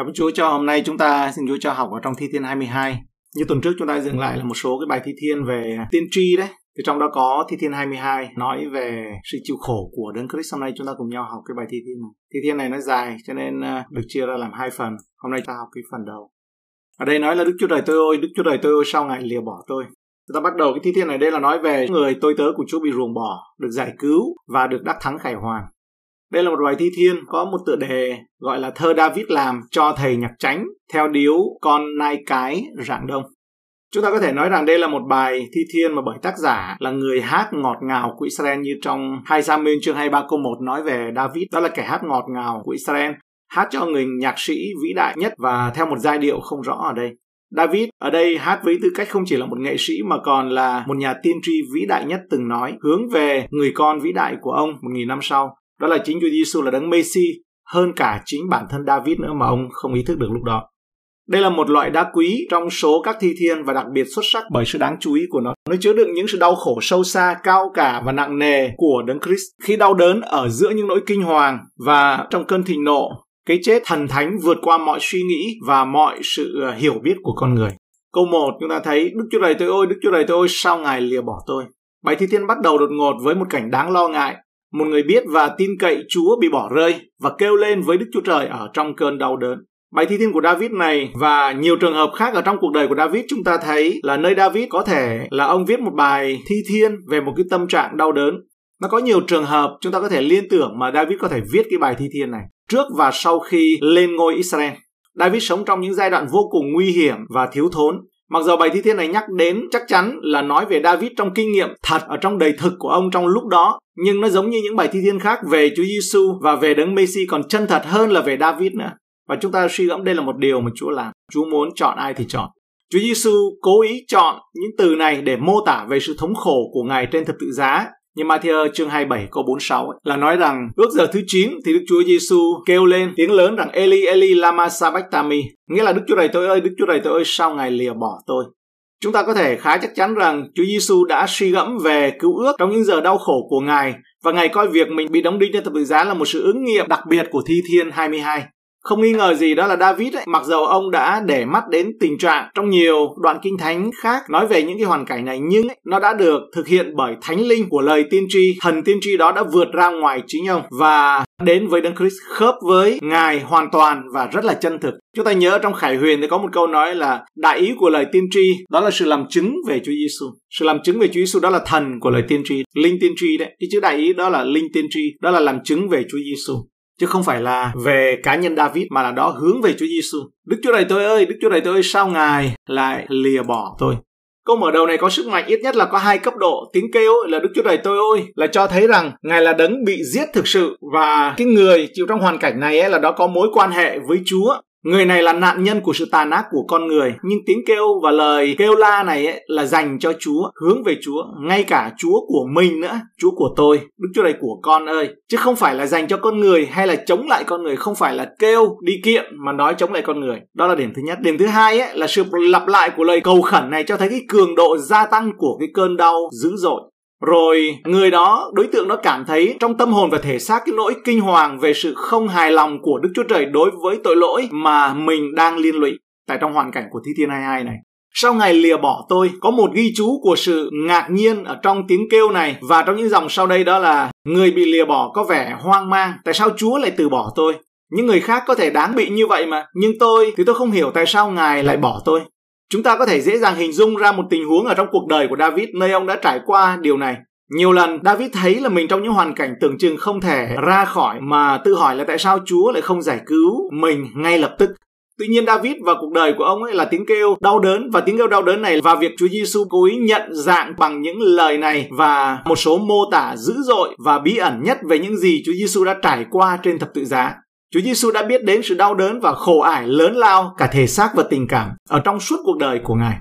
Cảm ơn Chúa cho hôm nay chúng ta xin Chúa cho học ở trong Thi Thiên 22. Như tuần trước chúng ta dừng lại là một số cái bài thi thiên về tiên tri đấy. Thì trong đó có Thi Thiên 22 nói về sự chịu khổ của Đấng Christ. Hôm nay chúng ta cùng nhau học cái bài thi thiên này. Thi thiên này nó dài cho nên ờ, được chia ra làm hai phần. Hôm nay ta học cái phần đầu. Ở đây nói là Đức Chúa Trời tôi ơi, Đức Chúa Trời tôi ơi sau ngày lìa bỏ tôi. Chúng ta bắt đầu cái thi thiên này đây là nói về người tôi tớ của Chúa bị ruồng bỏ, được giải cứu và được đắc thắng khải hoàn. Đây là một bài thi thiên có một tựa đề gọi là thơ David làm cho thầy nhạc tránh theo điếu con nai cái rạng đông. Chúng ta có thể nói rằng đây là một bài thi thiên mà bởi tác giả là người hát ngọt ngào của Israel như trong 2 Samuel chương 23 câu 1 nói về David. Đó là kẻ hát ngọt ngào của Israel, hát cho người nhạc sĩ vĩ đại nhất và theo một giai điệu không rõ ở đây. David ở đây hát với tư cách không chỉ là một nghệ sĩ mà còn là một nhà tiên tri vĩ đại nhất từng nói hướng về người con vĩ đại của ông một nghìn năm sau đó là chính Chúa Giêsu là đấng Messi hơn cả chính bản thân David nữa mà ông không ý thức được lúc đó. Đây là một loại đá quý trong số các thi thiên và đặc biệt xuất sắc bởi sự đáng chú ý của nó. Nó chứa đựng những sự đau khổ sâu xa, cao cả và nặng nề của Đấng Christ khi đau đớn ở giữa những nỗi kinh hoàng và trong cơn thịnh nộ. Cái chết thần thánh vượt qua mọi suy nghĩ và mọi sự ờ, hiểu biết của con người. Câu 1 chúng ta thấy Đức Chúa Trời tôi ơi, Đức Chúa Trời tôi ơi, sao Ngài lìa bỏ tôi? Bài thi thiên bắt đầu đột ngột với một cảnh đáng lo ngại một người biết và tin cậy Chúa bị bỏ rơi và kêu lên với Đức Chúa Trời ở trong cơn đau đớn. Bài thi thiên của David này và nhiều trường hợp khác ở trong cuộc đời của David chúng ta thấy là nơi David có thể là ông viết một bài thi thiên về một cái tâm trạng đau đớn. Nó có nhiều trường hợp chúng ta có thể liên tưởng mà David có thể viết cái bài thi thiên này trước và sau khi lên ngôi Israel. David sống trong những giai đoạn vô cùng nguy hiểm và thiếu thốn. Mặc dù bài thi thiên này nhắc đến chắc chắn là nói về David trong kinh nghiệm thật ở trong đầy thực của ông trong lúc đó, nhưng nó giống như những bài thi thiên khác về Chúa Giêsu và về đấng Messi còn chân thật hơn là về David nữa. Và chúng ta suy gẫm đây là một điều mà Chúa làm. Chúa muốn chọn ai thì chọn. Chúa Giêsu cố ý chọn những từ này để mô tả về sự thống khổ của Ngài trên thập tự giá. Như Matthew chương 27 câu 46 ấy, là nói rằng ước giờ thứ 9 thì Đức Chúa Giêsu kêu lên tiếng lớn rằng Eli Eli lama sabachthani, nghĩa là Đức Chúa này tôi ơi, Đức Chúa này tôi ơi, sao Ngài lìa bỏ tôi? Chúng ta có thể khá chắc chắn rằng Chúa Giêsu đã suy gẫm về cứu ước trong những giờ đau khổ của Ngài và Ngài coi việc mình bị đóng đinh trên thập tự giá là một sự ứng nghiệm đặc biệt của Thi Thiên 22. Không nghi ngờ gì đó là David ấy, mặc dầu ông đã để mắt đến tình trạng trong nhiều đoạn kinh thánh khác nói về những cái hoàn cảnh này nhưng ấy, nó đã được thực hiện bởi thánh linh của lời tiên tri. Thần tiên tri đó đã vượt ra ngoài chính ông và đến với Đấng Christ khớp với Ngài hoàn toàn và rất là chân thực. Chúng ta nhớ trong Khải Huyền thì có một câu nói là đại ý của lời tiên tri đó là sự làm chứng về Chúa Giêsu. Sự làm chứng về Chúa Giêsu đó là thần của lời tiên tri, linh tiên tri đấy. Cái chữ đại ý đó là linh tiên tri, đó là làm chứng về Chúa Giêsu chứ không phải là về cá nhân David mà là đó hướng về Chúa Giêsu. Đức Chúa Trời tôi ơi, Đức Chúa Trời tôi ơi, sao Ngài lại lìa bỏ tôi? Câu mở đầu này có sức mạnh ít nhất là có hai cấp độ. Tiếng kêu là Đức Chúa Trời tôi ơi là cho thấy rằng Ngài là đấng bị giết thực sự và cái người chịu trong hoàn cảnh này ấy là đó có mối quan hệ với Chúa Người này là nạn nhân của sự tàn ác của con người, nhưng tiếng kêu và lời kêu la này ấy là dành cho Chúa, hướng về Chúa, ngay cả Chúa của mình nữa, Chúa của tôi, Đức Chúa này của con ơi, chứ không phải là dành cho con người hay là chống lại con người, không phải là kêu đi kiện mà nói chống lại con người. Đó là điểm thứ nhất. Điểm thứ hai ấy là sự lặp lại của lời cầu khẩn này cho thấy cái cường độ gia tăng của cái cơn đau dữ dội rồi, người đó, đối tượng đó cảm thấy trong tâm hồn và thể xác cái nỗi kinh hoàng về sự không hài lòng của đức chúa trời đối với tội lỗi mà mình đang liên lụy tại trong hoàn cảnh của thi thiên 22 này. Sau ngày lìa bỏ tôi, có một ghi chú của sự ngạc nhiên ở trong tiếng kêu này và trong những dòng sau đây đó là, người bị lìa bỏ có vẻ hoang mang, tại sao chúa lại từ bỏ tôi? Những người khác có thể đáng bị như vậy mà, nhưng tôi thì tôi không hiểu tại sao ngài lại bỏ tôi. Chúng ta có thể dễ dàng hình dung ra một tình huống ở trong cuộc đời của David nơi ông đã trải qua điều này. Nhiều lần, David thấy là mình trong những hoàn cảnh tưởng chừng không thể ra khỏi mà tự hỏi là tại sao Chúa lại không giải cứu mình ngay lập tức. Tuy nhiên David và cuộc đời của ông ấy là tiếng kêu đau đớn và tiếng kêu đau đớn này và việc Chúa Giêsu cố ý nhận dạng bằng những lời này và một số mô tả dữ dội và bí ẩn nhất về những gì Chúa Giêsu đã trải qua trên thập tự giá. Chúa Giêsu đã biết đến sự đau đớn và khổ ải lớn lao cả thể xác và tình cảm ở trong suốt cuộc đời của Ngài.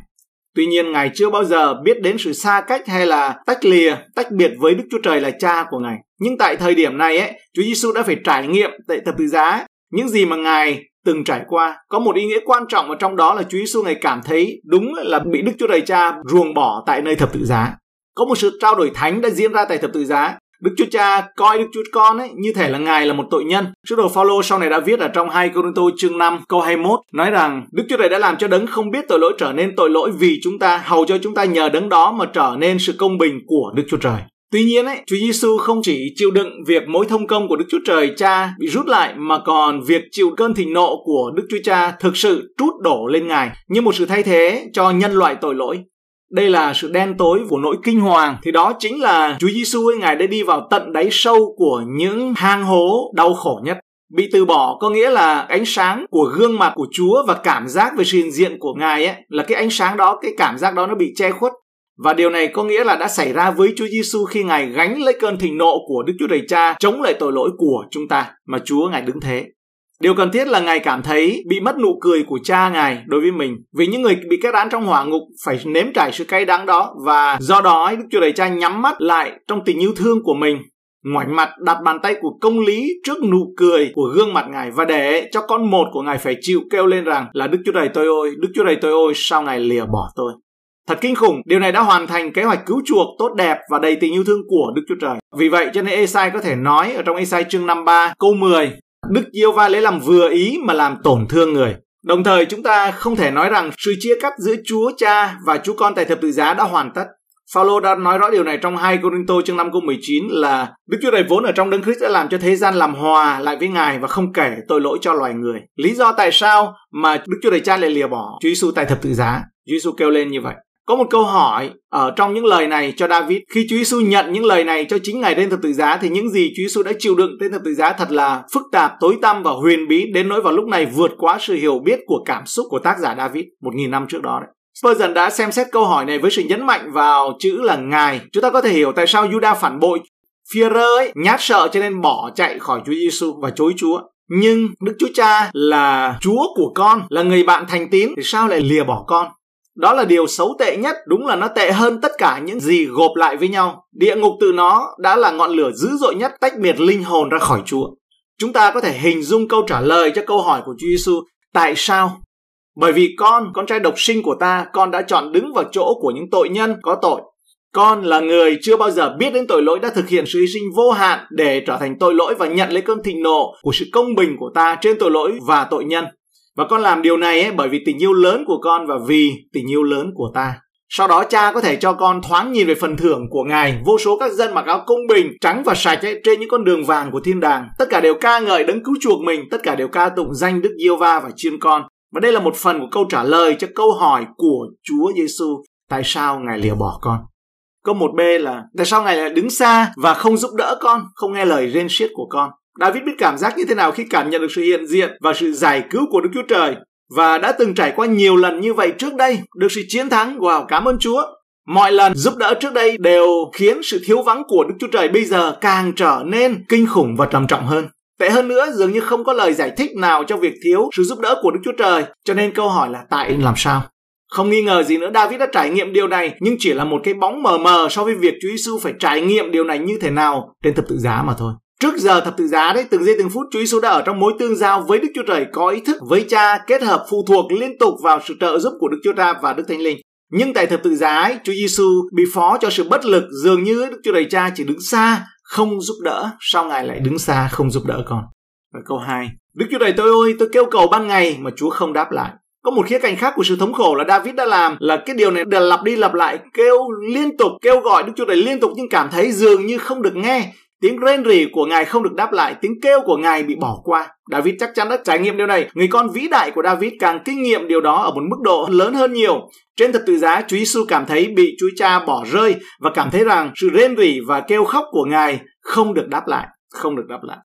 Tuy nhiên Ngài chưa bao giờ biết đến sự xa cách hay là tách lìa, tách biệt với Đức Chúa Trời là cha của Ngài. Nhưng tại thời điểm này ấy, Chúa Giêsu đã phải trải nghiệm tại thập tự giá những gì mà Ngài từng trải qua. Có một ý nghĩa quan trọng ở trong đó là Chúa Giêsu Ngài cảm thấy đúng là bị Đức Chúa Trời Cha ruồng bỏ tại nơi thập tự giá. Có một sự trao đổi thánh đã diễn ra tại thập tự giá Đức Chúa Cha coi Đức Chúa Con ấy như thể là Ngài là một tội nhân. Sứ đồ Phaolô sau này đã viết ở trong 2 Corinto chương 5 câu 21 nói rằng Đức Chúa Trời đã làm cho đấng không biết tội lỗi trở nên tội lỗi vì chúng ta, hầu cho chúng ta nhờ đấng đó mà trở nên sự công bình của Đức Chúa Trời. Tuy nhiên ấy, Chúa Giêsu không chỉ chịu đựng việc mối thông công của Đức Chúa Trời Cha bị rút lại mà còn việc chịu cơn thịnh nộ của Đức Chúa Cha thực sự trút đổ lên Ngài như một sự thay thế cho nhân loại tội lỗi. Đây là sự đen tối của nỗi kinh hoàng thì đó chính là Chúa Giêsu ấy Ngài đã đi vào tận đáy sâu của những hang hố đau khổ nhất. Bị từ bỏ có nghĩa là ánh sáng của gương mặt của Chúa và cảm giác về sự hiện diện của Ngài ấy là cái ánh sáng đó, cái cảm giác đó nó bị che khuất và điều này có nghĩa là đã xảy ra với Chúa Giêsu khi Ngài gánh lấy cơn thịnh nộ của Đức Chúa Trời Cha chống lại tội lỗi của chúng ta mà Chúa Ngài đứng thế. Điều cần thiết là Ngài cảm thấy bị mất nụ cười của cha Ngài đối với mình. Vì những người bị kết án trong hỏa ngục phải nếm trải sự cay đắng đó và do đó Đức Chúa Trời Cha nhắm mắt lại trong tình yêu thương của mình ngoảnh mặt đặt bàn tay của công lý trước nụ cười của gương mặt Ngài và để cho con một của Ngài phải chịu kêu lên rằng là Đức Chúa Trời tôi ơi, Đức Chúa Trời tôi ơi, sao Ngài lìa bỏ tôi. Thật kinh khủng, điều này đã hoàn thành kế hoạch cứu chuộc tốt đẹp và đầy tình yêu thương của Đức Chúa Trời. Vì vậy cho nên Esai có thể nói ở trong Esai chương 53 câu 10 Đức Diêu Va lấy làm vừa ý mà làm tổn thương người. Đồng thời chúng ta không thể nói rằng sự chia cắt giữa Chúa Cha và Chúa Con tại thập tự giá đã hoàn tất. Phaolô đã nói rõ điều này trong 2 Corinto chương 5 câu 19 là Đức Chúa Trời vốn ở trong Đấng Christ đã làm cho thế gian làm hòa lại với Ngài và không kể tội lỗi cho loài người. Lý do tại sao mà Đức Chúa Trời Cha lại lìa bỏ Chúa Giêsu tại thập tự giá? Chúa Giêsu kêu lên như vậy. Có một câu hỏi ở trong những lời này cho David. Khi Chúa Giêsu nhận những lời này cho chính Ngài trên thập tự giá thì những gì Chúa Giêsu đã chịu đựng trên thập tự giá thật là phức tạp, tối tăm và huyền bí đến nỗi vào lúc này vượt quá sự hiểu biết của cảm xúc của tác giả David một nghìn năm trước đó đấy. Spurgeon đã xem xét câu hỏi này với sự nhấn mạnh vào chữ là Ngài. Chúng ta có thể hiểu tại sao Judah phản bội Führer ấy nhát sợ cho nên bỏ chạy khỏi Chúa Giêsu và chối Chúa. Nhưng Đức Chúa Cha là Chúa của con, là người bạn thành tín thì sao lại lìa bỏ con? Đó là điều xấu tệ nhất, đúng là nó tệ hơn tất cả những gì gộp lại với nhau. Địa ngục từ nó đã là ngọn lửa dữ dội nhất tách biệt linh hồn ra khỏi Chúa. Chúng ta có thể hình dung câu trả lời cho câu hỏi của Chúa Giêsu, tại sao? Bởi vì con, con trai độc sinh của ta, con đã chọn đứng vào chỗ của những tội nhân có tội. Con là người chưa bao giờ biết đến tội lỗi đã thực hiện sự hy sinh vô hạn để trở thành tội lỗi và nhận lấy cơn thịnh nộ của sự công bình của ta trên tội lỗi và tội nhân. Và con làm điều này ấy bởi vì tình yêu lớn của con và vì tình yêu lớn của ta. Sau đó cha có thể cho con thoáng nhìn về phần thưởng của Ngài. Vô số các dân mặc áo công bình, trắng và sạch ấy, trên những con đường vàng của thiên đàng. Tất cả đều ca ngợi đấng cứu chuộc mình, tất cả đều ca tụng danh Đức Diêu Va và chiên con. Và đây là một phần của câu trả lời cho câu hỏi của Chúa Giêsu tại sao Ngài lìa bỏ con. Câu 1B là tại sao Ngài lại đứng xa và không giúp đỡ con, không nghe lời rên xiết của con. David biết cảm giác như thế nào khi cảm nhận được sự hiện diện và sự giải cứu của Đức Chúa Trời và đã từng trải qua nhiều lần như vậy trước đây, được sự chiến thắng. Wow, cảm ơn Chúa. Mọi lần giúp đỡ trước đây đều khiến sự thiếu vắng của Đức Chúa Trời bây giờ càng trở nên kinh khủng và trầm trọng hơn. Tệ hơn nữa, dường như không có lời giải thích nào cho việc thiếu sự giúp đỡ của Đức Chúa Trời. Cho nên câu hỏi là tại làm sao? Không nghi ngờ gì nữa David đã trải nghiệm điều này nhưng chỉ là một cái bóng mờ mờ so với việc Chúa Giêsu phải trải nghiệm điều này như thế nào trên thập tự giá mà thôi. Trước giờ thập tự giá đấy, từng giây từng phút Chúa Giêsu đã ở trong mối tương giao với Đức Chúa Trời có ý thức với Cha kết hợp phụ thuộc liên tục vào sự trợ giúp của Đức Chúa Cha và Đức Thánh Linh. Nhưng tại thập tự giá ấy, Chúa Giêsu bị phó cho sự bất lực dường như Đức Chúa Trời Cha chỉ đứng xa không giúp đỡ, sao Ngài lại đứng xa không giúp đỡ con? Và câu 2. Đức Chúa Trời tôi ơi, tôi kêu cầu ban ngày mà Chúa không đáp lại. Có một khía cạnh khác của sự thống khổ là David đã làm là cái điều này đã lặp đi lặp lại kêu liên tục kêu gọi Đức Chúa Trời liên tục nhưng cảm thấy dường như không được nghe Tiếng rên rỉ của Ngài không được đáp lại, tiếng kêu của Ngài bị bỏ qua. David chắc chắn đã trải nghiệm điều này. Người con vĩ đại của David càng kinh nghiệm điều đó ở một mức độ lớn hơn nhiều. Trên thập tự giá, Chúa Giêsu cảm thấy bị Chúa Cha bỏ rơi và cảm thấy rằng sự rên rỉ và kêu khóc của Ngài không được đáp lại, không được đáp lại.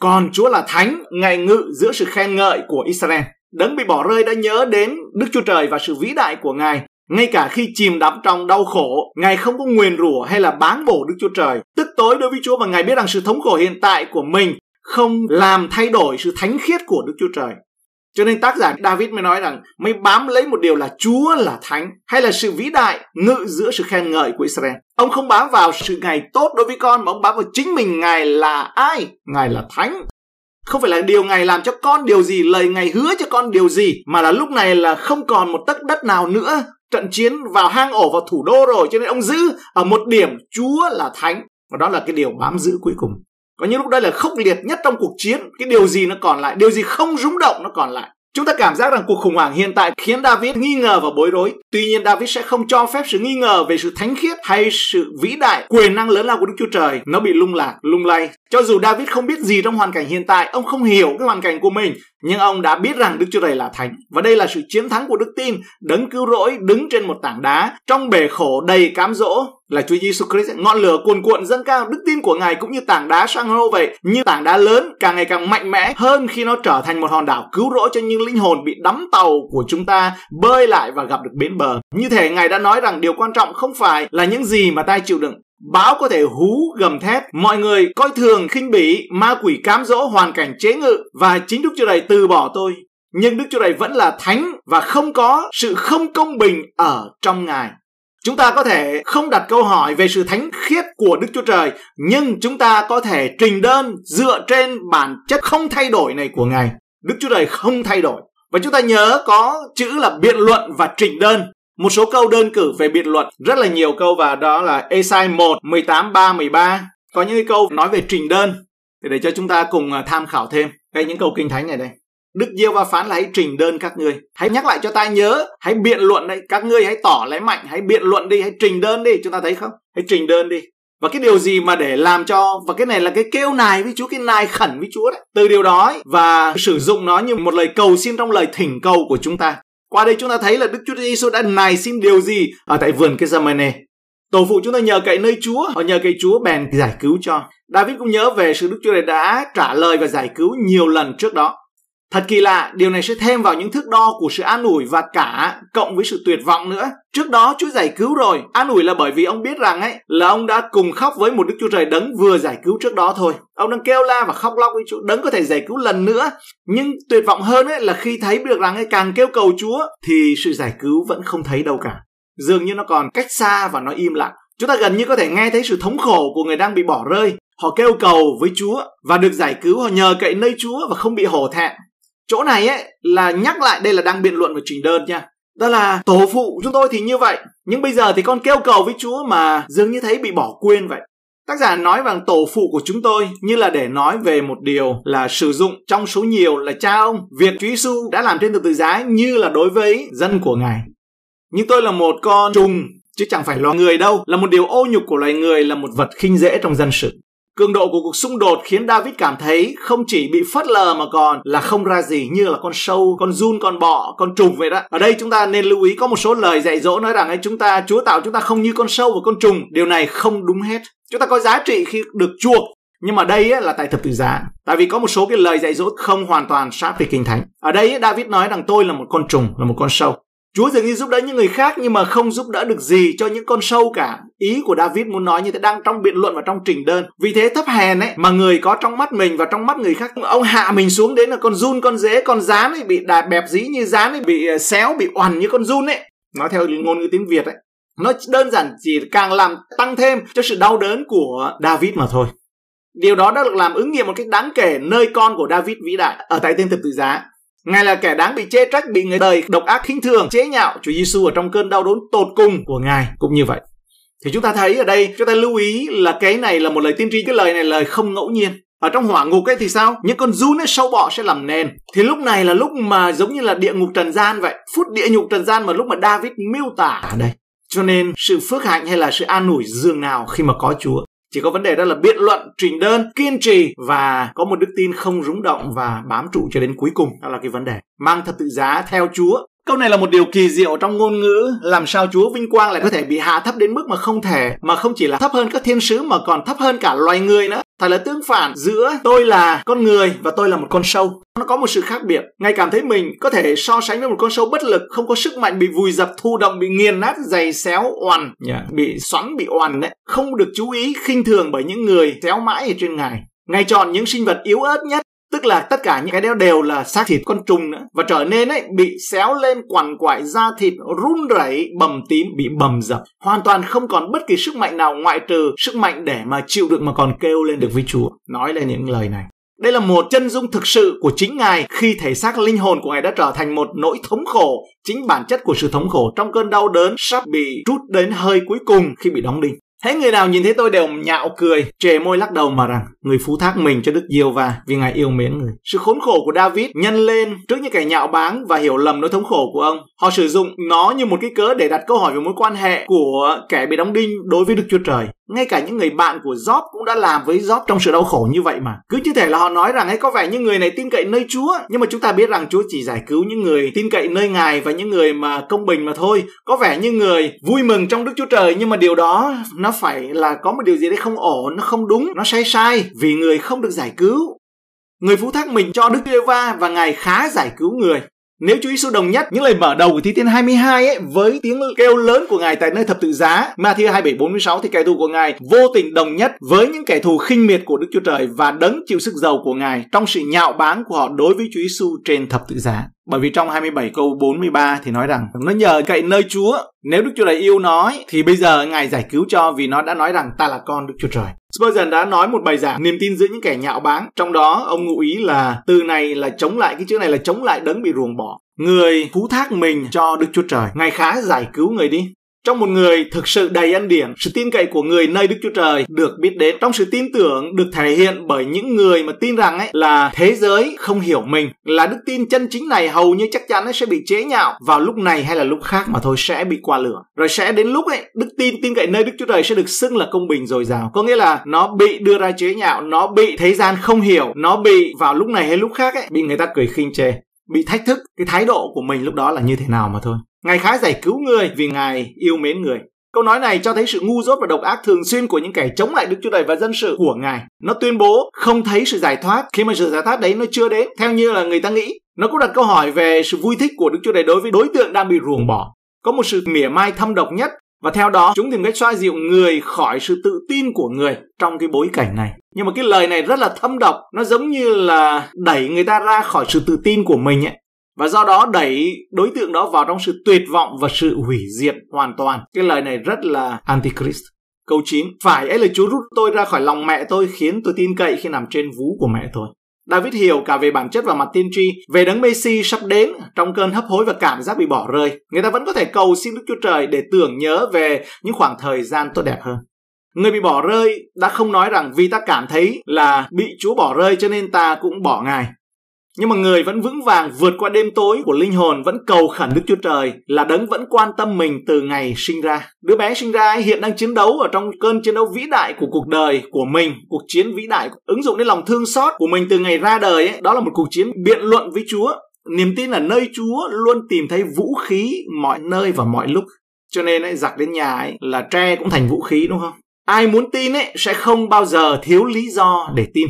Còn Chúa là thánh, Ngài ngự giữa sự khen ngợi của Israel. Đấng bị bỏ rơi đã nhớ đến Đức Chúa Trời và sự vĩ đại của Ngài ngay cả khi chìm đắm trong đau khổ, Ngài không có nguyền rủa hay là bán bổ Đức Chúa Trời. Tức tối đối với Chúa và Ngài biết rằng sự thống khổ hiện tại của mình không làm thay đổi sự thánh khiết của Đức Chúa Trời. Cho nên tác giả David mới nói rằng mới bám lấy một điều là Chúa là thánh hay là sự vĩ đại ngự giữa sự khen ngợi của Israel. Ông không bám vào sự Ngài tốt đối với con mà ông bám vào chính mình Ngài là ai? Ngài là thánh. Không phải là điều Ngài làm cho con điều gì, lời Ngài hứa cho con điều gì, mà là lúc này là không còn một tấc đất nào nữa trận chiến vào hang ổ vào thủ đô rồi, cho nên ông giữ ở một điểm Chúa là thánh. Và đó là cái điều bám giữ cuối cùng. Có những lúc đây là khốc liệt nhất trong cuộc chiến. Cái điều gì nó còn lại? Điều gì không rung động nó còn lại? Chúng ta cảm giác rằng cuộc khủng hoảng hiện tại khiến David nghi ngờ và bối rối. Tuy nhiên David sẽ không cho phép sự nghi ngờ về sự thánh khiết hay sự vĩ đại, quyền năng lớn lao của Đức Chúa Trời nó bị lung lạc, lung lay. Cho dù David không biết gì trong hoàn cảnh hiện tại, ông không hiểu cái hoàn cảnh của mình, nhưng ông đã biết rằng Đức Chúa Trời là thánh. Và đây là sự chiến thắng của đức tin, đấng cứu rỗi đứng trên một tảng đá trong bể khổ đầy cám dỗ là Chúa Giêsu Christ. Ngọn lửa cuồn cuộn dâng cao đức tin của ngài cũng như tảng đá sang hô vậy. Như tảng đá lớn càng ngày càng mạnh mẽ hơn khi nó trở thành một hòn đảo cứu rỗi cho những linh hồn bị đắm tàu của chúng ta bơi lại và gặp được bến bờ. Như thể ngài đã nói rằng điều quan trọng không phải là những gì mà ta chịu đựng. Bão có thể hú gầm thét, mọi người coi thường khinh bỉ, ma quỷ cám dỗ hoàn cảnh chế ngự và chính Đức Chúa Trời từ bỏ tôi. Nhưng Đức Chúa Trời vẫn là thánh và không có sự không công bình ở trong Ngài. Chúng ta có thể không đặt câu hỏi về sự thánh khiết của Đức Chúa Trời, nhưng chúng ta có thể trình đơn dựa trên bản chất không thay đổi này của Ngài. Đức Chúa Trời không thay đổi. Và chúng ta nhớ có chữ là biện luận và trình đơn. Một số câu đơn cử về biện luận, rất là nhiều câu và đó là Esai 1, 18, 3, 13. Có những câu nói về trình đơn để cho chúng ta cùng à, tham khảo thêm. cái những câu kinh thánh này đây. Đức Diêu va phán là hãy trình đơn các ngươi. Hãy nhắc lại cho ta nhớ, hãy biện luận đấy. Các ngươi hãy tỏ lấy mạnh, hãy biện luận đi, hãy trình đơn đi. Chúng ta thấy không? Hãy trình đơn đi. Và cái điều gì mà để làm cho và cái này là cái kêu nài với Chúa, cái nài khẩn với Chúa đấy. Từ điều đó ấy, và sử dụng nó như một lời cầu xin trong lời thỉnh cầu của chúng ta. Qua đây chúng ta thấy là Đức Chúa Giêsu đã nài xin điều gì ở tại vườn cái này. Tổ phụ chúng ta nhờ cậy nơi Chúa, họ nhờ cậy Chúa bèn giải cứu cho. David cũng nhớ về sự Đức Chúa này đã trả lời và giải cứu nhiều lần trước đó. Thật kỳ lạ, điều này sẽ thêm vào những thước đo của sự an ủi và cả cộng với sự tuyệt vọng nữa. Trước đó Chúa giải cứu rồi, an ủi là bởi vì ông biết rằng ấy là ông đã cùng khóc với một Đức Chúa Trời đấng vừa giải cứu trước đó thôi. Ông đang kêu la và khóc lóc với Chúa, đấng có thể giải cứu lần nữa. Nhưng tuyệt vọng hơn ấy là khi thấy được rằng ấy càng kêu cầu Chúa thì sự giải cứu vẫn không thấy đâu cả. Dường như nó còn cách xa và nó im lặng. Chúng ta gần như có thể nghe thấy sự thống khổ của người đang bị bỏ rơi. Họ kêu cầu với Chúa và được giải cứu, họ nhờ cậy nơi Chúa và không bị hổ thẹn chỗ này ấy, là nhắc lại đây là đang biện luận và trình đơn nha. Đó là tổ phụ chúng tôi thì như vậy, nhưng bây giờ thì con kêu cầu với chúa mà dường như thấy bị bỏ quên vậy. Tác giả nói rằng tổ phụ của chúng tôi như là để nói về một điều là sử dụng trong số nhiều là cha ông việc chúa giêsu đã làm trên thập tự giá như là đối với dân của ngài. Nhưng tôi là một con trùng, chứ chẳng phải loài người đâu. Là một điều ô nhục của loài người, là một vật khinh dễ trong dân sự. Cường độ của cuộc xung đột khiến David cảm thấy không chỉ bị phớt lờ mà còn là không ra gì như là con sâu, con run, con bọ, con trùng vậy đó. Ở đây chúng ta nên lưu ý có một số lời dạy dỗ nói rằng ấy chúng ta Chúa tạo chúng ta không như con sâu và con trùng. Điều này không đúng hết. Chúng ta có giá trị khi được chuộc nhưng mà đây ấy, là tại thập tự giá tại vì có một số cái lời dạy dỗ không hoàn toàn sát về kinh thánh ở đây ấy, David nói rằng tôi là một con trùng là một con sâu Chúa dường như giúp đỡ những người khác nhưng mà không giúp đỡ được gì cho những con sâu cả. Ý của David muốn nói như thế đang trong biện luận và trong trình đơn. Vì thế thấp hèn ấy, mà người có trong mắt mình và trong mắt người khác, ông hạ mình xuống đến là con run, con dế, con rán ấy, bị đạp bẹp dí như rán ấy, bị ờ, xéo, bị oằn như con run ấy. Nói theo ngôn ngữ tiếng Việt ấy. Nó đơn giản chỉ càng làm tăng thêm cho sự đau đớn của David mà thôi. Điều đó đã được làm ứng nghiệm một cách đáng kể nơi con của David vĩ đại ở tại tên thập tự giá. Ngài là kẻ đáng bị chê trách, bị người đời độc ác khinh thường, chế nhạo. Chúa Giêsu ở trong cơn đau đớn tột cùng của Ngài cũng như vậy. Thì chúng ta thấy ở đây, chúng ta lưu ý là cái này là một lời tiên tri, cái lời này là lời không ngẫu nhiên. Ở trong hỏa ngục ấy thì sao? Những con run ấy sâu bọ sẽ làm nền. Thì lúc này là lúc mà giống như là địa ngục trần gian vậy. Phút địa ngục trần gian mà lúc mà David miêu tả ở đây. Cho nên sự phước hạnh hay là sự an ủi dường nào khi mà có Chúa. Chỉ có vấn đề đó là biện luận, trình đơn, kiên trì và có một đức tin không rúng động và bám trụ cho đến cuối cùng. Đó là cái vấn đề. Mang thật tự giá theo Chúa Câu này là một điều kỳ diệu trong ngôn ngữ, làm sao Chúa vinh quang lại có thể bị hạ thấp đến mức mà không thể, mà không chỉ là thấp hơn các thiên sứ mà còn thấp hơn cả loài người nữa. Thật là tương phản giữa tôi là con người và tôi là một con sâu. Nó có một sự khác biệt. Ngài cảm thấy mình có thể so sánh với một con sâu bất lực, không có sức mạnh bị vùi dập thu động, bị nghiền nát, dày xéo, oằn, yeah. Dạ. bị xoắn, bị oằn đấy. Không được chú ý, khinh thường bởi những người xéo mãi ở trên Ngài. Ngài chọn những sinh vật yếu ớt nhất tức là tất cả những cái đó đều là xác thịt con trùng nữa. Và trở nên ấy bị xéo lên quằn quại da thịt run rẩy bầm tím bị bầm dập. Hoàn toàn không còn bất kỳ sức mạnh nào ngoại trừ sức mạnh để mà chịu được mà còn kêu lên được với Chúa. Nói lên những lời này. Đây là một chân dung thực sự của chính Ngài khi thể xác linh hồn của Ngài đã trở thành một nỗi thống khổ, chính bản chất của sự thống khổ trong cơn đau đớn sắp bị trút đến hơi cuối cùng khi bị đóng đinh. Thấy người nào nhìn thấy tôi đều nhạo cười, trề môi lắc đầu mà rằng người phú thác mình cho Đức Diêu và vì ngài yêu mến người. Sự khốn khổ của David nhân lên trước những kẻ nhạo báng và hiểu lầm nỗi thống khổ của ông. Họ sử dụng nó như một cái cớ để đặt câu hỏi về mối quan hệ của kẻ bị đóng đinh đối với Đức Chúa Trời. Ngay cả những người bạn của Job cũng đã làm với Job trong sự đau khổ như vậy mà. Cứ như thể là họ nói rằng ấy có vẻ như người này tin cậy nơi Chúa, nhưng mà chúng ta biết rằng Chúa chỉ giải cứu những người tin cậy nơi Ngài và những người mà công bình mà thôi. Có vẻ như người vui mừng trong Đức Chúa Trời nhưng mà điều đó nó phải là có một điều gì đấy không ổn, nó không đúng, nó sai sai vì người không được giải cứu. Người phú thác mình cho Đức Giê-va và Ngài khá giải cứu người. Nếu Chúa Giêsu đồng nhất những lời mở đầu của Thi Thiên 22 ấy với tiếng kêu lớn của Ngài tại nơi thập tự giá, Matthew 2746 thì kẻ thù của Ngài vô tình đồng nhất với những kẻ thù khinh miệt của Đức Chúa Trời và đấng chịu sức giàu của Ngài trong sự nhạo báng của họ đối với Chúa Giêsu trên thập tự giá. Bởi vì trong 27 câu 43 thì nói rằng nó nhờ cậy nơi Chúa. Nếu Đức Chúa Trời yêu nó thì bây giờ Ngài giải cứu cho vì nó đã nói rằng ta là con Đức Chúa Trời. Spurgeon đã nói một bài giảng niềm tin giữa những kẻ nhạo báng. Trong đó, ông ngụ ý là từ này là chống lại, cái chữ này là chống lại đấng bị ruồng bỏ. Người phú thác mình cho Đức Chúa Trời. Ngài khá giải cứu người đi. Trong một người thực sự đầy ân điển, sự tin cậy của người nơi Đức Chúa Trời được biết đến. Trong sự tin tưởng được thể hiện bởi những người mà tin rằng ấy là thế giới không hiểu mình, là đức tin chân chính này hầu như chắc chắn ấy sẽ bị chế nhạo vào lúc này hay là lúc khác mà thôi sẽ bị qua lửa. Rồi sẽ đến lúc ấy đức tin tin cậy nơi Đức Chúa Trời sẽ được xưng là công bình dồi dào. Có nghĩa là nó bị đưa ra chế nhạo, nó bị thế gian không hiểu, nó bị vào lúc này hay lúc khác ấy bị người ta cười khinh chê bị thách thức cái thái độ của mình lúc đó là như thế nào mà thôi ngài khá giải cứu người vì ngài yêu mến người Câu nói này cho thấy sự ngu dốt và độc ác thường xuyên của những kẻ chống lại Đức Chúa Trời và dân sự của Ngài. Nó tuyên bố không thấy sự giải thoát khi mà sự giải thoát đấy nó chưa đến, theo như là người ta nghĩ. Nó cũng đặt câu hỏi về sự vui thích của Đức Chúa Trời đối với đối tượng đang bị ruồng bỏ. Có một sự mỉa mai thâm độc nhất, và theo đó, chúng tìm cách xoa dịu người khỏi sự tự tin của người trong cái bối cảnh này nhưng mà cái lời này rất là thâm độc, nó giống như là đẩy người ta ra khỏi sự tự tin của mình ấy và do đó đẩy đối tượng đó vào trong sự tuyệt vọng và sự hủy diệt hoàn toàn cái lời này rất là antichrist câu 9 phải ấy là Chúa rút tôi ra khỏi lòng mẹ tôi khiến tôi tin cậy khi nằm trên vú của mẹ tôi David hiểu cả về bản chất và mặt tiên tri, về đấng Messi sắp đến trong cơn hấp hối và cảm giác bị bỏ rơi. Người ta vẫn có thể cầu xin Đức Chúa Trời để tưởng nhớ về những khoảng thời gian tốt đẹp hơn. Người bị bỏ rơi đã không nói rằng vì ta cảm thấy là bị Chúa bỏ rơi cho nên ta cũng bỏ Ngài. Nhưng mà người vẫn vững vàng vượt qua đêm tối của linh hồn vẫn cầu khẩn Đức Chúa Trời là đấng vẫn quan tâm mình từ ngày sinh ra. Đứa bé sinh ra hiện đang chiến đấu ở trong cơn chiến đấu vĩ đại của cuộc đời của mình, cuộc chiến vĩ đại ứng dụng đến lòng thương xót của mình từ ngày ra đời ấy, đó là một cuộc chiến biện luận với Chúa. Niềm tin là nơi Chúa luôn tìm thấy vũ khí mọi nơi và mọi lúc. Cho nên ấy, giặc đến nhà ấy là tre cũng thành vũ khí đúng không? Ai muốn tin ấy sẽ không bao giờ thiếu lý do để tin.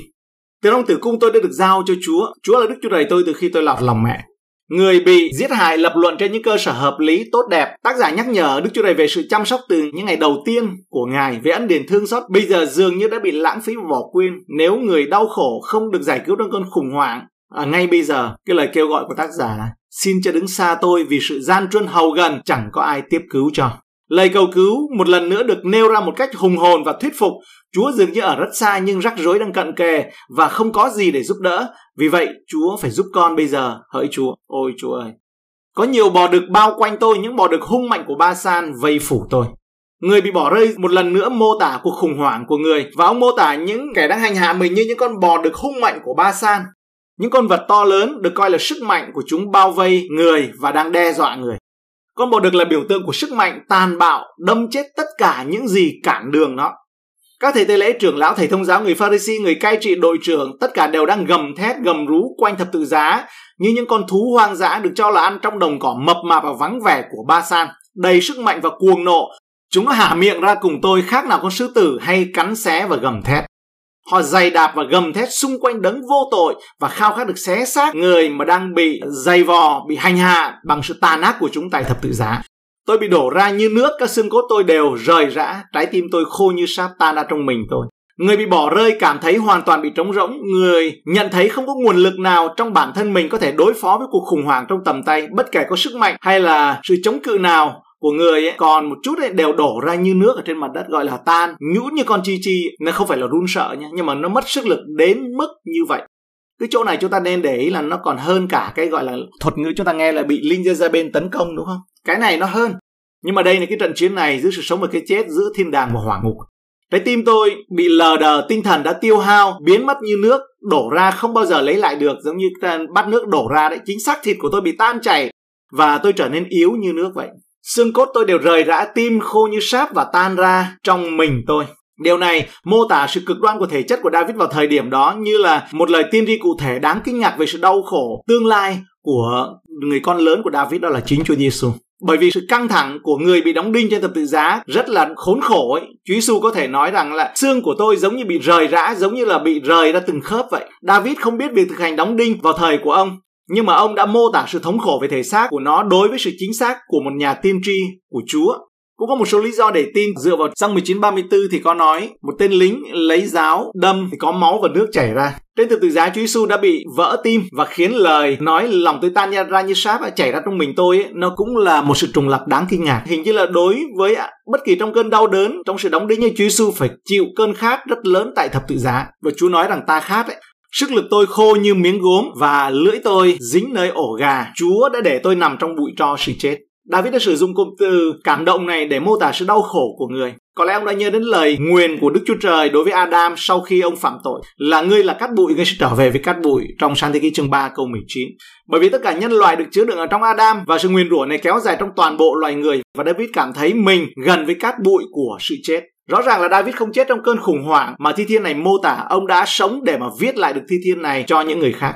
Từ trong tử cung tôi đã được giao cho Chúa. Chúa là Đức Chúa Trời tôi từ khi tôi lọt lòng mẹ. Người bị giết hại lập luận trên những cơ sở hợp lý tốt đẹp. Tác giả nhắc nhở Đức Chúa Trời về sự chăm sóc từ những ngày đầu tiên của Ngài về ân điển thương xót. Bây giờ dường như đã bị lãng phí và bỏ quên. Nếu người đau khổ không được giải cứu trong cơn khủng hoảng, à, ngay bây giờ cái lời kêu gọi của tác giả là xin cho đứng xa tôi vì sự gian truân hầu gần chẳng có ai tiếp cứu cho. Lời cầu cứu một lần nữa được nêu ra một cách hùng hồn và thuyết phục. Chúa dường như ở rất xa nhưng rắc rối đang cận kề và không có gì để giúp đỡ. Vì vậy, Chúa phải giúp con bây giờ. Hỡi Chúa, ôi Chúa ơi. Có nhiều bò đực bao quanh tôi, những bò đực hung mạnh của Ba San vây phủ tôi. Người bị bỏ rơi một lần nữa mô tả cuộc khủng hoảng của người và ông mô tả những kẻ đang hành hạ mình như những con bò đực hung mạnh của Ba San. Những con vật to lớn được coi là sức mạnh của chúng bao vây người và đang đe dọa người. Con bò đực là biểu tượng của sức mạnh tàn bạo, đâm chết tất cả những gì cản đường nó. Các thầy tế lễ trưởng lão, thầy thông giáo, người Pharisee, người cai trị đội trưởng, tất cả đều đang gầm thét, gầm rú quanh thập tự giá như những con thú hoang dã được cho là ăn trong đồng cỏ mập mạp và vắng vẻ của Ba San, đầy sức mạnh và cuồng nộ. Chúng hả miệng ra cùng tôi khác nào con sư tử hay cắn xé và gầm thét. Họ dày đạp và gầm thét xung quanh đấng vô tội và khao khát được xé xác người mà đang bị dày vò, bị hành hạ bằng sự tàn ác của chúng tại thập tự giá. Tôi bị đổ ra như nước, các xương cốt tôi đều rời rã, trái tim tôi khô như sáp tan ra trong mình tôi. Người bị bỏ rơi cảm thấy hoàn toàn bị trống rỗng, người nhận thấy không có nguồn lực nào trong bản thân mình có thể đối phó với cuộc khủng hoảng trong tầm tay, bất kể có sức mạnh hay là sự chống cự nào của người ấy còn một chút ấy đều đổ ra như nước ở trên mặt đất gọi là tan nhũn như con chi chi nó không phải là run sợ nhá nhưng mà nó mất sức lực đến mức như vậy cái chỗ này chúng ta nên để ý là nó còn hơn cả cái gọi là thuật ngữ chúng ta nghe là bị linh ra bên tấn công đúng không cái này nó hơn Nhưng mà đây là cái trận chiến này giữa sự sống và cái chết, giữa thiên đàng và hỏa ngục. Trái tim tôi bị lờ đờ, tinh thần đã tiêu hao, biến mất như nước, đổ ra không bao giờ lấy lại được, giống như bắt nước đổ ra đấy. Chính xác thịt của tôi bị tan chảy và tôi trở nên yếu như nước vậy. Xương cốt tôi đều rời rã, tim khô như sáp và tan ra trong mình tôi. Điều này mô tả sự cực đoan của thể chất của David vào thời điểm đó như là một lời tiên tri cụ thể đáng kinh ngạc về sự đau khổ tương lai của người con lớn của David đó là chính Chúa Giêsu. Bởi vì sự căng thẳng của người bị đóng đinh trên thập tự giá rất là khốn khổ ấy. Chúa Giêsu có thể nói rằng là xương của tôi giống như bị rời rã, giống như là bị rời ra từng khớp vậy. David không biết việc thực hành đóng đinh vào thời của ông, nhưng mà ông đã mô tả sự thống khổ về thể xác của nó đối với sự chính xác của một nhà tiên tri của Chúa. Cũng có một số lý do để tin dựa vào sang 1934 thì có nói một tên lính lấy giáo đâm thì có máu và nước chảy ra. Trên từ từ giá Chúa Giêsu đã bị vỡ tim và khiến lời nói lòng tôi tan ra như sáp chảy ra trong mình tôi ấy, nó cũng là một sự trùng lập đáng kinh ngạc. Hình như là đối với bất kỳ trong cơn đau đớn, trong sự đóng đinh như Chúa Giêsu phải chịu cơn khát rất lớn tại thập tự giá. Và Chúa nói rằng ta khát ấy, Sức lực tôi khô như miếng gốm và lưỡi tôi dính nơi ổ gà. Chúa đã để tôi nằm trong bụi tro sự chết. David đã sử dụng cụm từ cảm động này để mô tả sự đau khổ của người. Có lẽ ông đã nhớ đến lời nguyền của Đức Chúa Trời đối với Adam sau khi ông phạm tội là ngươi là cát bụi, ngươi sẽ trở về với cát bụi trong sáng thế ký chương 3 câu 19. Bởi vì tất cả nhân loại được chứa đựng ở trong Adam và sự nguyền rủa này kéo dài trong toàn bộ loài người và David cảm thấy mình gần với cát bụi của sự chết. Rõ ràng là David không chết trong cơn khủng hoảng mà thi thiên này mô tả ông đã sống để mà viết lại được thi thiên này cho những người khác.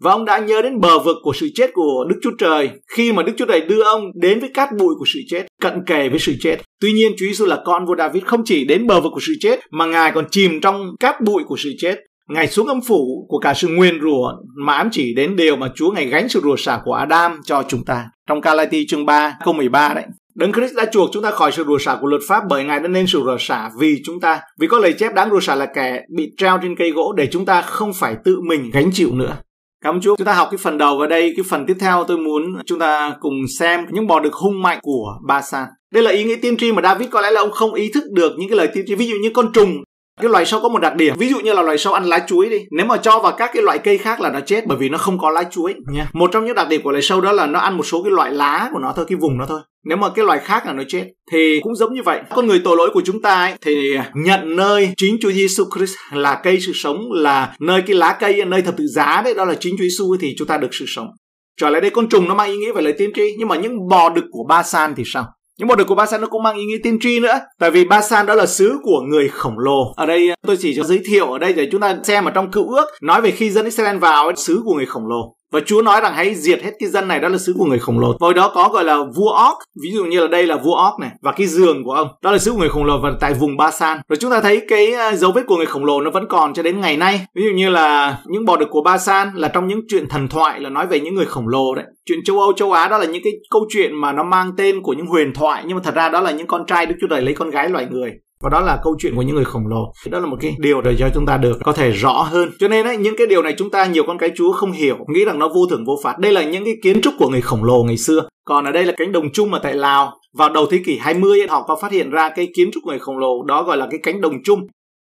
Và ông đã nhớ đến bờ vực của sự chết của Đức Chúa Trời khi mà Đức Chúa Trời đưa ông đến với cát bụi của sự chết, cận kề với sự chết. Tuy nhiên Chúa Giêsu là con vua David không chỉ đến bờ vực của sự chết mà Ngài còn chìm trong cát bụi của sự chết. Ngài xuống âm phủ của cả sự nguyên rủa mà ám chỉ đến điều mà Chúa Ngài gánh sự rủa xả của Adam cho chúng ta. Trong Galati chương 3 câu 13 đấy. Đấng Christ đã chuộc chúng ta khỏi sự rủa xả của luật pháp bởi Ngài đã nên sự rủa xả vì chúng ta. Vì có lời chép đáng rủa xả là kẻ bị treo trên cây gỗ để chúng ta không phải tự mình gánh chịu nữa. Cảm ơn Chúa. Chúng ta học cái phần đầu và đây, cái phần tiếp theo tôi muốn chúng ta cùng xem những bò được hung mạnh của Ba San. Đây là ý nghĩa tiên tri mà David có lẽ là ông không ý thức được những cái lời tiên tri ví dụ như con trùng cái loài sâu có một đặc điểm ví dụ như là loài sâu ăn lá chuối đi. Nếu mà cho vào các cái loại cây khác là nó chết bởi vì nó không có lá chuối nha. Một trong những đặc điểm của loài sâu đó là nó ăn một số cái loại lá của nó thôi cái vùng nó thôi. Nếu mà cái loài khác là nó chết thì cũng giống như vậy. Con người tội lỗi của chúng ta ấy, thì nhận nơi chính Chúa Giêsu Christ là cây sự sống là nơi cái lá cây nơi thập tự giá đấy đó là chính Chúa Giêsu thì chúng ta được sự sống. Trở lại đây con trùng nó mang ý nghĩa về lời tiên tri nhưng mà những bò đực của ba san thì sao? Những một đội của ba san nó cũng mang ý nghĩa tiên tri nữa. Tại vì ba san đó là xứ của người khổng lồ. Ở đây, tôi chỉ cho giới thiệu ở đây để chúng ta xem ở trong cựu ước nói về khi dân Israel vào xứ của người khổng lồ và Chúa nói rằng hãy diệt hết cái dân này đó là sứ của người khổng lồ. Hồi đó có gọi là vua óc, ví dụ như là đây là vua óc này và cái giường của ông, đó là sứ của người khổng lồ và tại vùng Ba San. Rồi chúng ta thấy cái à, dấu vết của người khổng lồ nó vẫn còn cho đến ngày nay. Ví dụ như là những bò đực của Ba San là trong những chuyện thần thoại là nói về những người khổng lồ đấy. Chuyện châu Âu, châu Á đó là những cái câu chuyện mà nó mang tên của những huyền thoại nhưng mà thật ra đó là những con trai Đức Chúa Trời lấy con gái loài người và đó là câu chuyện của những người khổng lồ. Đó là một cái điều để cho chúng ta được có thể rõ hơn. Cho nên ấy, những cái điều này chúng ta nhiều con cái chúa không hiểu nghĩ rằng nó vô thưởng vô phạt. Đây là những cái kiến trúc của người khổng lồ ngày xưa. Còn ở đây là cánh đồng chung ở tại Lào vào đầu thế kỷ 20 ấy, họ có phát hiện ra cái kiến trúc người khổng lồ đó gọi là cái cánh đồng chung.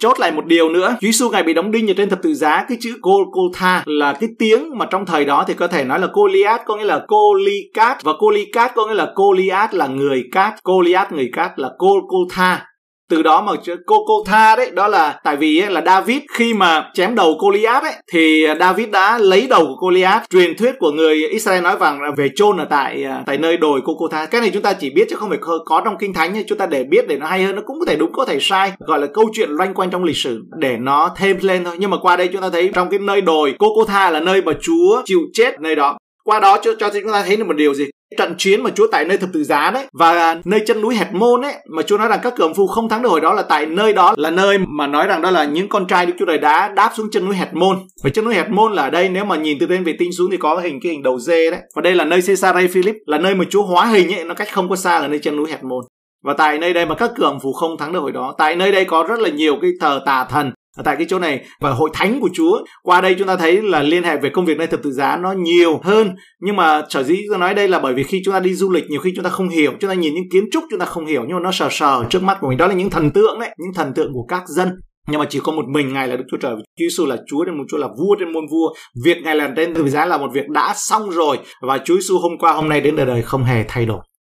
Chốt lại một điều nữa, Chúa Giêsu ngài bị đóng đinh ở trên thập tự giá, cái chữ Golgotha là cái tiếng mà trong thời đó thì có thể nói là Goliath có nghĩa là Golicat và Golicat có nghĩa là Goliath là người cát, Goliath người cát là Golgotha từ đó mà cô cô tha đấy đó là tại vì ấy, là David khi mà chém đầu Goliath ấy thì à, David đã lấy đầu của Goliath. Truyền thuyết của người Israel nói rằng là về chôn ở tại à, tại nơi đồi cô cô tha cái này chúng ta chỉ biết chứ không phải có trong kinh thánh chúng ta để biết để nó hay hơn nó cũng có thể đúng có thể sai. Gọi là câu chuyện loanh quanh trong lịch sử để nó thêm lên thôi. Nhưng mà qua đây chúng ta thấy trong cái nơi đồi cô cô tha là nơi mà Chúa chịu chết nơi đó. Qua đó cho cho chúng ta thấy được một điều gì? Trận chiến mà Chúa tại nơi thập tự giá đấy, và nơi chân núi Hẹt Môn ấy, mà Chúa nói rằng các cường phu không thắng được hồi đó là tại nơi đó, là nơi mà nói rằng đó là những con trai Đức Chúa Trời đã đáp xuống chân núi Hẹt Môn. Và chân núi Hẹt Môn là ở đây, nếu mà nhìn từ trên vệ tinh xuống thì có hình cái hình đầu dê đấy. Và đây là nơi Caesarea Philip, là nơi mà Chúa hóa hình ấy, nó cách không có xa là nơi chân núi Hẹt Môn. Và tại nơi đây mà các cường phù không thắng được hồi đó, tại nơi đây có rất là nhiều cái thờ tà thần tại cái chỗ này, và hội thánh của Chúa, qua đây chúng ta thấy là liên hệ về công việc nơi thập tự giá nó nhiều hơn. Nhưng mà sở dĩ tôi nói đây là bởi vì khi chúng ta đi du lịch, nhiều khi chúng ta không hiểu, chúng ta nhìn những kiến trúc chúng ta không hiểu, nhưng mà nó sờ sờ trước mắt của mình. Đó là những thần tượng đấy, những thần tượng của các dân. Nhưng mà chỉ có một mình ngài là đức chúa trời. Chúa giêsu là chúa trên môn chúa là vua trên môn vua. Việc ngài làm trên thập giá là một việc đã xong rồi. Và chúa giêsu hôm qua, hôm nay đến đời đời không hề thay đổi.